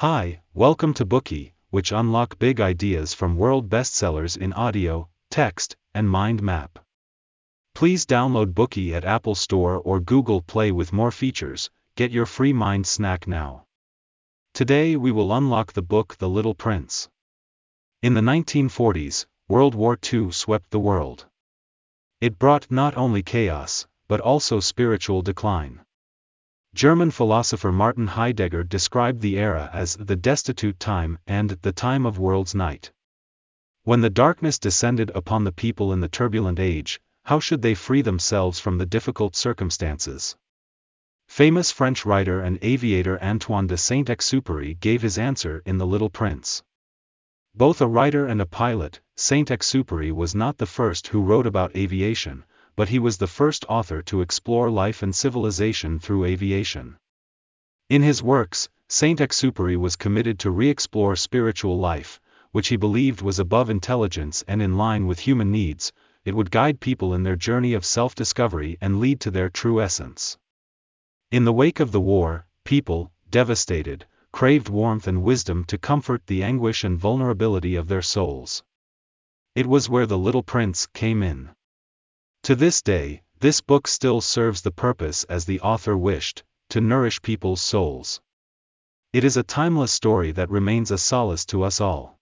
Hi, welcome to Bookey, which unlock big ideas from world bestsellers in audio, text, and mind map. Please download Bookey at Apple Store or Google Play with more features. Get your free mind snack now. Today we will unlock the book The Little Prince. In the 1940s, World War II swept the world. It brought not only chaos, but also spiritual decline. German philosopher Martin Heidegger described the era as the destitute time and the time of world's night. When the darkness descended upon the people in the turbulent age, how should they free themselves from the difficult circumstances? Famous French writer and aviator Antoine de Saint-Exupéry gave his answer in The Little Prince. Both a writer and a pilot, Saint-Exupéry was not the first who wrote about aviation, but he was the first author to explore life and civilization through aviation. In his works, Saint-Exupéry was committed to re-explore spiritual life, which he believed was above intelligence and in line with human needs, it would guide people in their journey of self-discovery and lead to their true essence. In the wake of the war, people, devastated, craved warmth and wisdom to comfort the anguish and vulnerability of their souls. It was where the little prince came in. To this day, this book still serves the purpose as the author wished, to nourish people's souls. It is a timeless story that remains a solace to us all.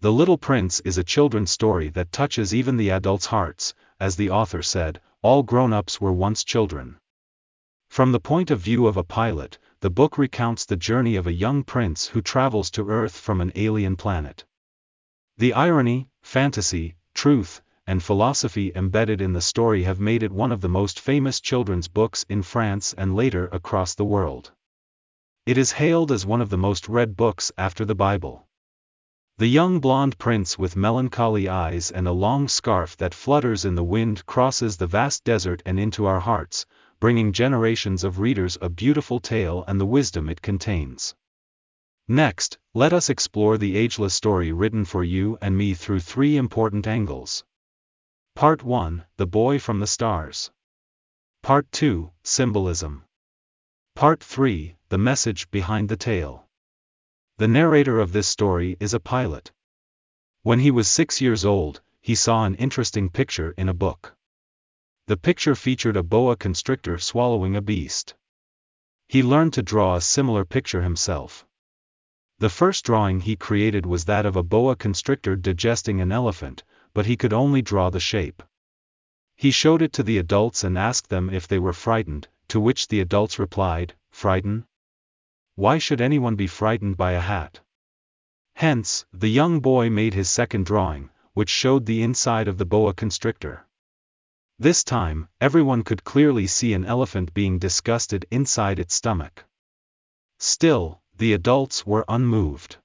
The Little Prince is a children's story that touches even the adults' hearts, as the author said, all grown-ups were once children. From the point of view of a pilot, the book recounts the journey of a young prince who travels to Earth from an alien planet. The irony, fantasy, truth, and philosophy embedded in the story have made it one of the most famous children's books in France and later across the world. It is hailed as one of the most read books after the Bible. The young blonde prince with melancholy eyes and a long scarf that flutters in the wind crosses the vast desert and into our hearts, bringing generations of readers a beautiful tale and the wisdom it contains. Next, let us explore the ageless story written for you and me through three important angles. Part 1 The Boy from the Stars. Part 2 Symbolism. Part 3 The Message Behind the Tale. The narrator of this story is a pilot. When he was six years old, he saw an interesting picture in a book. The picture featured a boa constrictor swallowing a beast. He learned to draw a similar picture himself. The first drawing he created was that of a boa constrictor digesting an elephant, but he could only draw the shape. He showed it to the adults and asked them if they were frightened, to which the adults replied, Frightened? Why should anyone be frightened by a hat? Hence, the young boy made his second drawing, which showed the inside of the boa constrictor. This time, everyone could clearly see an elephant being disgusted inside its stomach. Still, the adults were unmoved.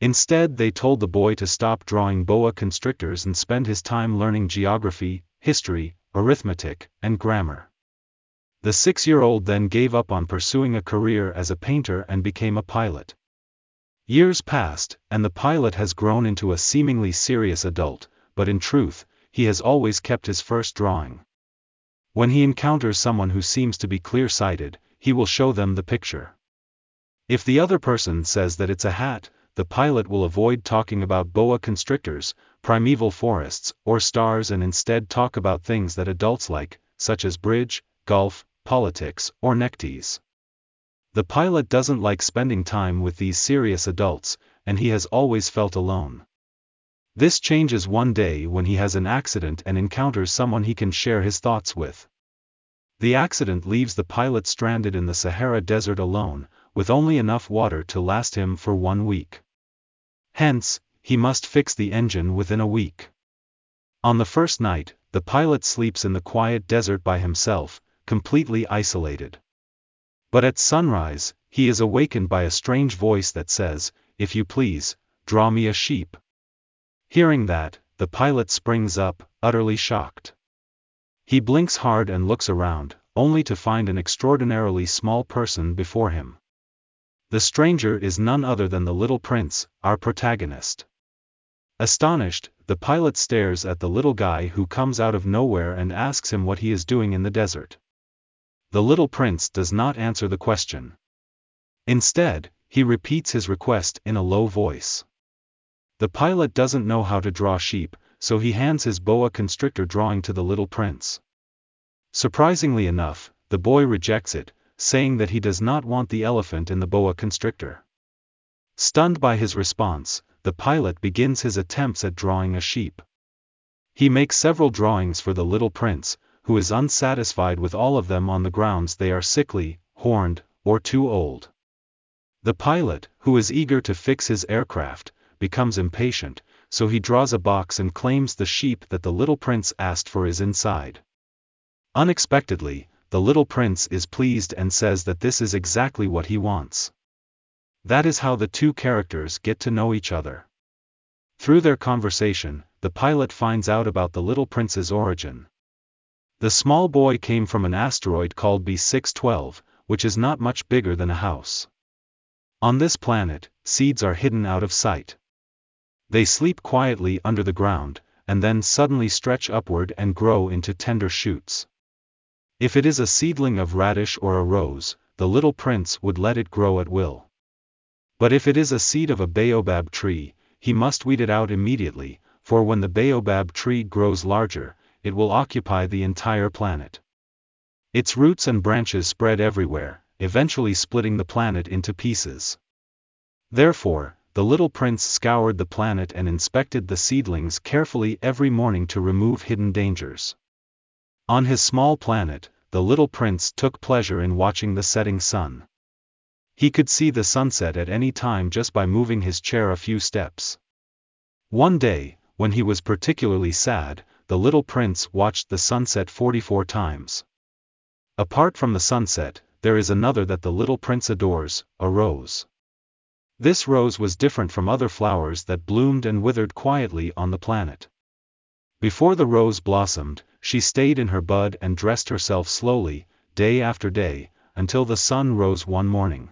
Instead they told the boy to stop drawing boa constrictors and spend his time learning geography, history, arithmetic, and grammar. The six-year-old then gave up on pursuing a career as a painter and became a pilot. Years passed, and the pilot has grown into a seemingly serious adult, but in truth, he has always kept his first drawing. When he encounters someone who seems to be clear-sighted, he will show them the picture. If the other person says that it's a hat, the pilot will avoid talking about boa constrictors, primeval forests, or stars and instead talk about things that adults like, such as bridge, golf, politics, or neckties. The pilot doesn't like spending time with these serious adults, and he has always felt alone. This changes one day when he has an accident and encounters someone he can share his thoughts with. The accident leaves the pilot stranded in the Sahara Desert alone, with only enough water to last him for one week. Hence, he must fix the engine within a week. On the first night, the pilot sleeps in the quiet desert by himself, completely isolated. But at sunrise, he is awakened by a strange voice that says, If you please, draw me a sheep. Hearing that, the pilot springs up, utterly shocked. He blinks hard and looks around, only to find an extraordinarily small person before him. The stranger is none other than the little prince, our protagonist. Astonished, the pilot stares at the little guy who comes out of nowhere and asks him what he is doing in the desert. The little prince does not answer the question. Instead, he repeats his request in a low voice. The pilot doesn't know how to draw sheep, so he hands his boa constrictor drawing to the little prince. Surprisingly enough, the boy rejects it, saying that he does not want the elephant in the boa constrictor. Stunned by his response, the pilot begins his attempts at drawing a sheep. He makes several drawings for the little prince, who is unsatisfied with all of them on the grounds they are sickly, horned, or too old. The pilot, who is eager to fix his aircraft, becomes impatient, so he draws a box and claims the sheep that the little prince asked for is inside. Unexpectedly, the little prince is pleased and says that this is exactly what he wants. That is how the two characters get to know each other. Through their conversation, the pilot finds out about the little prince's origin. The small boy came from an asteroid called B612, which is not much bigger than a house. On this planet, seeds are hidden out of sight. They sleep quietly under the ground, and then suddenly stretch upward and grow into tender shoots. If it is a seedling of radish or a rose, the little prince would let it grow at will. But if it is a seed of a baobab tree, he must weed it out immediately, for when the baobab tree grows larger, it will occupy the entire planet. Its roots and branches spread everywhere, eventually splitting the planet into pieces. Therefore, the little prince scoured the planet and inspected the seedlings carefully every morning to remove hidden dangers. On his small planet, the little prince took pleasure in watching the setting sun. He could see the sunset at any time just by moving his chair a few steps. One day, when he was particularly sad, the little prince watched the sunset 44 times. Apart from the sunset, there is another that the little prince adores, a rose. This rose was different from other flowers that bloomed and withered quietly on the planet. Before the rose blossomed, she stayed in her bud and dressed herself slowly, day after day, until the sun rose one morning.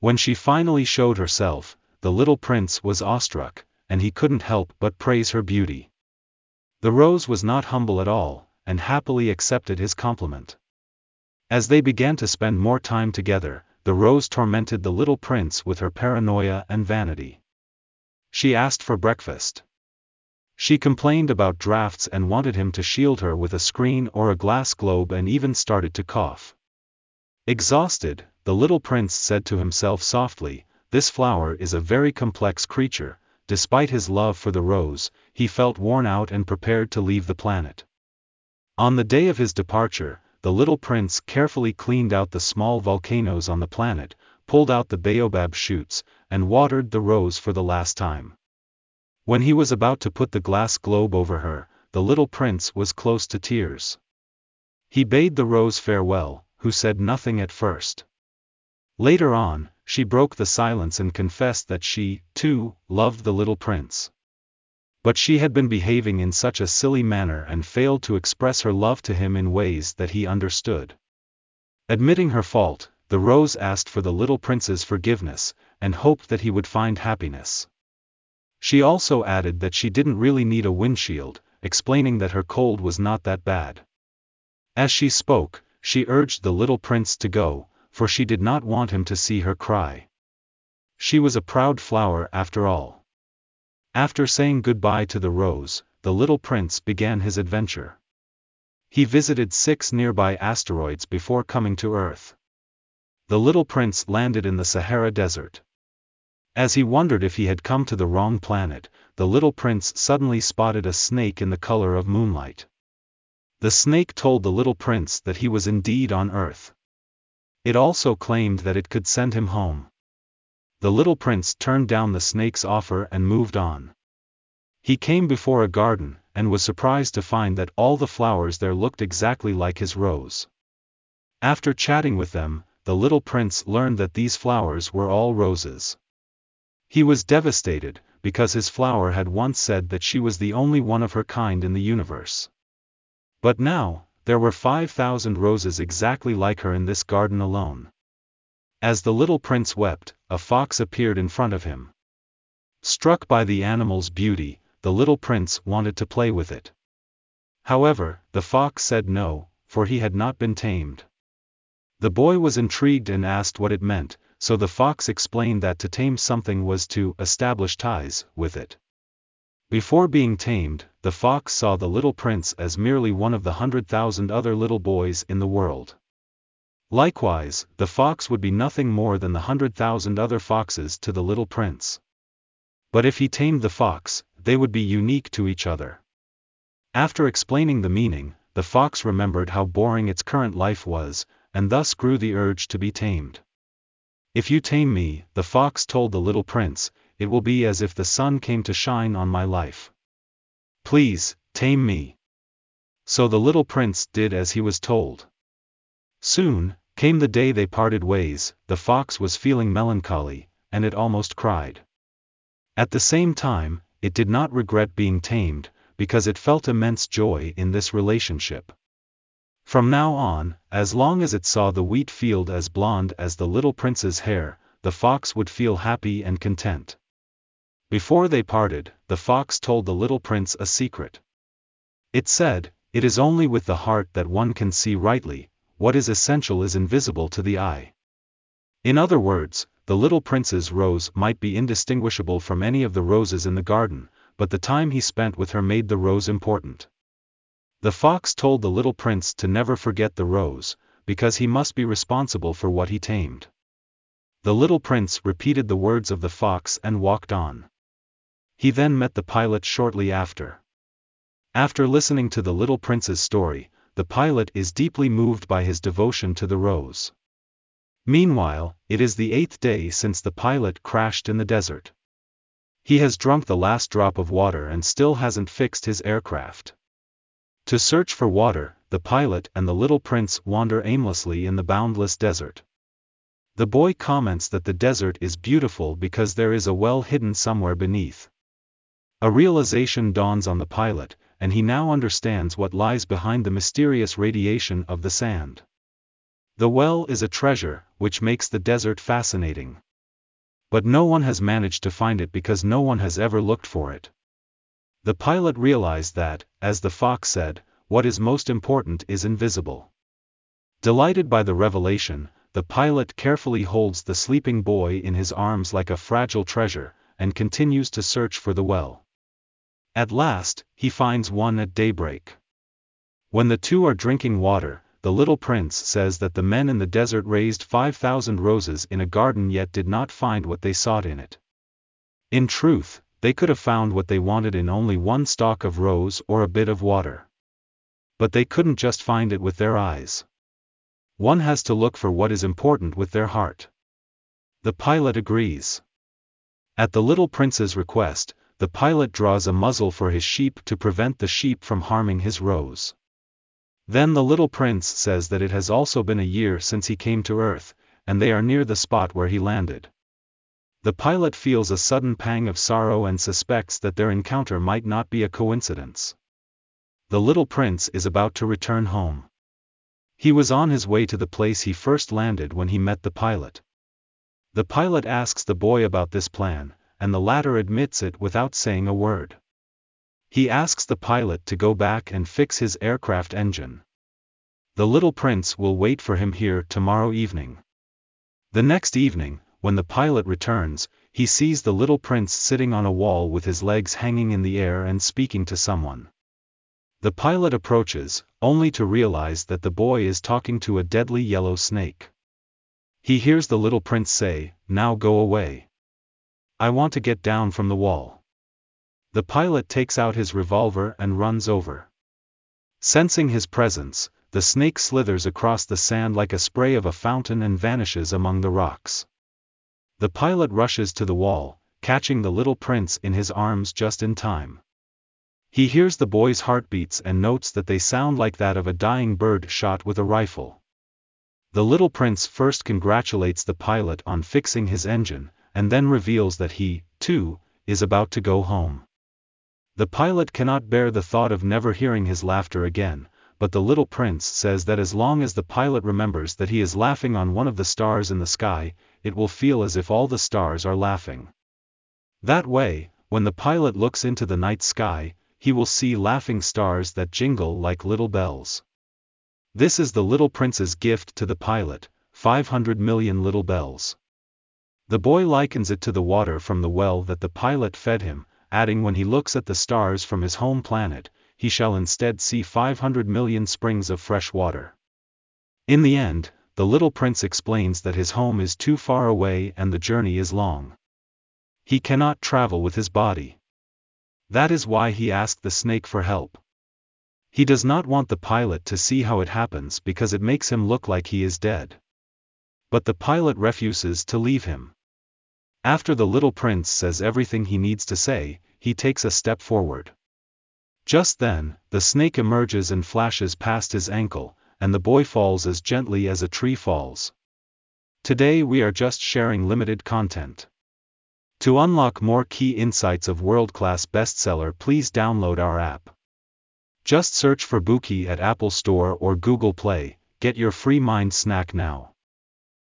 When she finally showed herself, the little prince was awestruck, and he couldn't help but praise her beauty. The rose was not humble at all, and happily accepted his compliment. As they began to spend more time together, the rose tormented the little prince with her paranoia and vanity. She asked for breakfast. She complained about drafts and wanted him to shield her with a screen or a glass globe and even started to cough. Exhausted, the little prince said to himself softly, This flower is a very complex creature, despite his love for the rose, he felt worn out and prepared to leave the planet. On the day of his departure, the little prince carefully cleaned out the small volcanoes on the planet, pulled out the baobab shoots, and watered the rose for the last time. When he was about to put the glass globe over her, the little prince was close to tears. He bade the rose farewell, who said nothing at first. Later on, she broke the silence and confessed that she, too, loved the little prince. But she had been behaving in such a silly manner and failed to express her love to him in ways that he understood. Admitting her fault, the rose asked for the little prince's forgiveness, and hoped that he would find happiness. She also added that she didn't really need a windshield, explaining that her cold was not that bad. As she spoke, she urged the little prince to go, for she did not want him to see her cry. She was a proud flower after all. After saying goodbye to the rose, the little prince began his adventure. He visited six nearby asteroids before coming to Earth. The little prince landed in the Sahara Desert. As he wondered if he had come to the wrong planet, the little prince suddenly spotted a snake in the color of moonlight. The snake told the little prince that he was indeed on Earth. It also claimed that it could send him home. The little prince turned down the snake's offer and moved on. He came before a garden, and was surprised to find that all the flowers there looked exactly like his rose. After chatting with them, the little prince learned that these flowers were all roses. He was devastated, because his flower had once said that she was the only one of her kind in the universe. But now, there were 5,000 roses exactly like her in this garden alone. As the little prince wept, a fox appeared in front of him. Struck by the animal's beauty, the little prince wanted to play with it. However, the fox said no, for he had not been tamed. The boy was intrigued and asked what it meant, so the fox explained that to tame something was to establish ties with it. Before being tamed, the fox saw the little prince as merely one of the hundred thousand other little boys in the world. Likewise, the fox would be nothing more than the hundred thousand other foxes to the little prince. But if he tamed the fox, they would be unique to each other. After explaining the meaning, the fox remembered how boring its current life was, and thus grew the urge to be tamed. If you tame me, the fox told the little prince, it will be as if the sun came to shine on my life. Please, tame me. So the little prince did as he was told. Soon, came the day they parted ways, the fox was feeling melancholy, and it almost cried. At the same time, it did not regret being tamed, because it felt immense joy in this relationship. From now on, as long as it saw the wheat field as blonde as the little prince's hair, the fox would feel happy and content. Before they parted, the fox told the little prince a secret. It said, It is only with the heart that one can see rightly, what is essential is invisible to the eye. In other words, the little prince's rose might be indistinguishable from any of the roses in the garden, but the time he spent with her made the rose important. The fox told the little prince to never forget the rose, because he must be responsible for what he tamed. The little prince repeated the words of the fox and walked on. He then met the pilot shortly after. After listening to the little prince's story, the pilot is deeply moved by his devotion to the rose. Meanwhile, it is the eighth day since the pilot crashed in the desert. He has drunk the last drop of water and still hasn't fixed his aircraft. To search for water, the pilot and the little prince wander aimlessly in the boundless desert. The boy comments that the desert is beautiful because there is a well hidden somewhere beneath. A realization dawns on the pilot, and he now understands what lies behind the mysterious radiation of the sand. The well is a treasure, which makes the desert fascinating. But no one has managed to find it because no one has ever looked for it. The pilot realized that, as the fox said, what is most important is invisible. Delighted by the revelation, the pilot carefully holds the sleeping boy in his arms like a fragile treasure, and continues to search for the well. At last, he finds one at daybreak. When the two are drinking water, the little prince says that the men in the desert raised 5,000 roses in a garden yet did not find what they sought in it. In truth, they could have found what they wanted in only one stalk of rose or a bit of water. But they couldn't just find it with their eyes. One has to look for what is important with their heart. The pilot agrees. At the little prince's request, the pilot draws a muzzle for his sheep to prevent the sheep from harming his rose. Then the little prince says that it has also been a year since he came to Earth, and they are near the spot where he landed. The pilot feels a sudden pang of sorrow and suspects that their encounter might not be a coincidence. The little prince is about to return home. He was on his way to the place he first landed when he met the pilot. The pilot asks the boy about this plan, and the latter admits it without saying a word. He asks the pilot to go back and fix his aircraft engine. The little prince will wait for him here tomorrow evening. The next evening, when the pilot returns, he sees the little prince sitting on a wall with his legs hanging in the air and speaking to someone. The pilot approaches, only to realize that the boy is talking to a deadly yellow snake. He hears the little prince say, Now go away. I want to get down from the wall. The pilot takes out his revolver and runs over. Sensing his presence, the snake slithers across the sand like a spray of a fountain and vanishes among the rocks. The pilot rushes to the wall, catching the little prince in his arms just in time. He hears the boy's heartbeats and notes that they sound like that of a dying bird shot with a rifle. The little prince first congratulates the pilot on fixing his engine, and then reveals that he, too, is about to go home. The pilot cannot bear the thought of never hearing his laughter again, but the little prince says that as long as the pilot remembers that he is laughing on one of the stars in the sky, it will feel as if all the stars are laughing. That way, when the pilot looks into the night sky, he will see laughing stars that jingle like little bells. This is the little prince's gift to the pilot, 500 million little bells. The boy likens it to the water from the well that the pilot fed him, adding when he looks at the stars from his home planet, he shall instead see 500 million springs of fresh water. In the end, the little prince explains that his home is too far away and the journey is long. He cannot travel with his body. That is why he asked the snake for help. He does not want the pilot to see how it happens because it makes him look like he is dead. But the pilot refuses to leave him. After the little prince says everything he needs to say, he takes a step forward. Just then, the snake emerges and flashes past his ankle, and the boy falls as gently as a tree falls. Today we are just sharing limited content. To unlock more key insights of world-class bestseller please download our app. Just search for Bookey at Apple Store or Google Play, get your free mind snack now.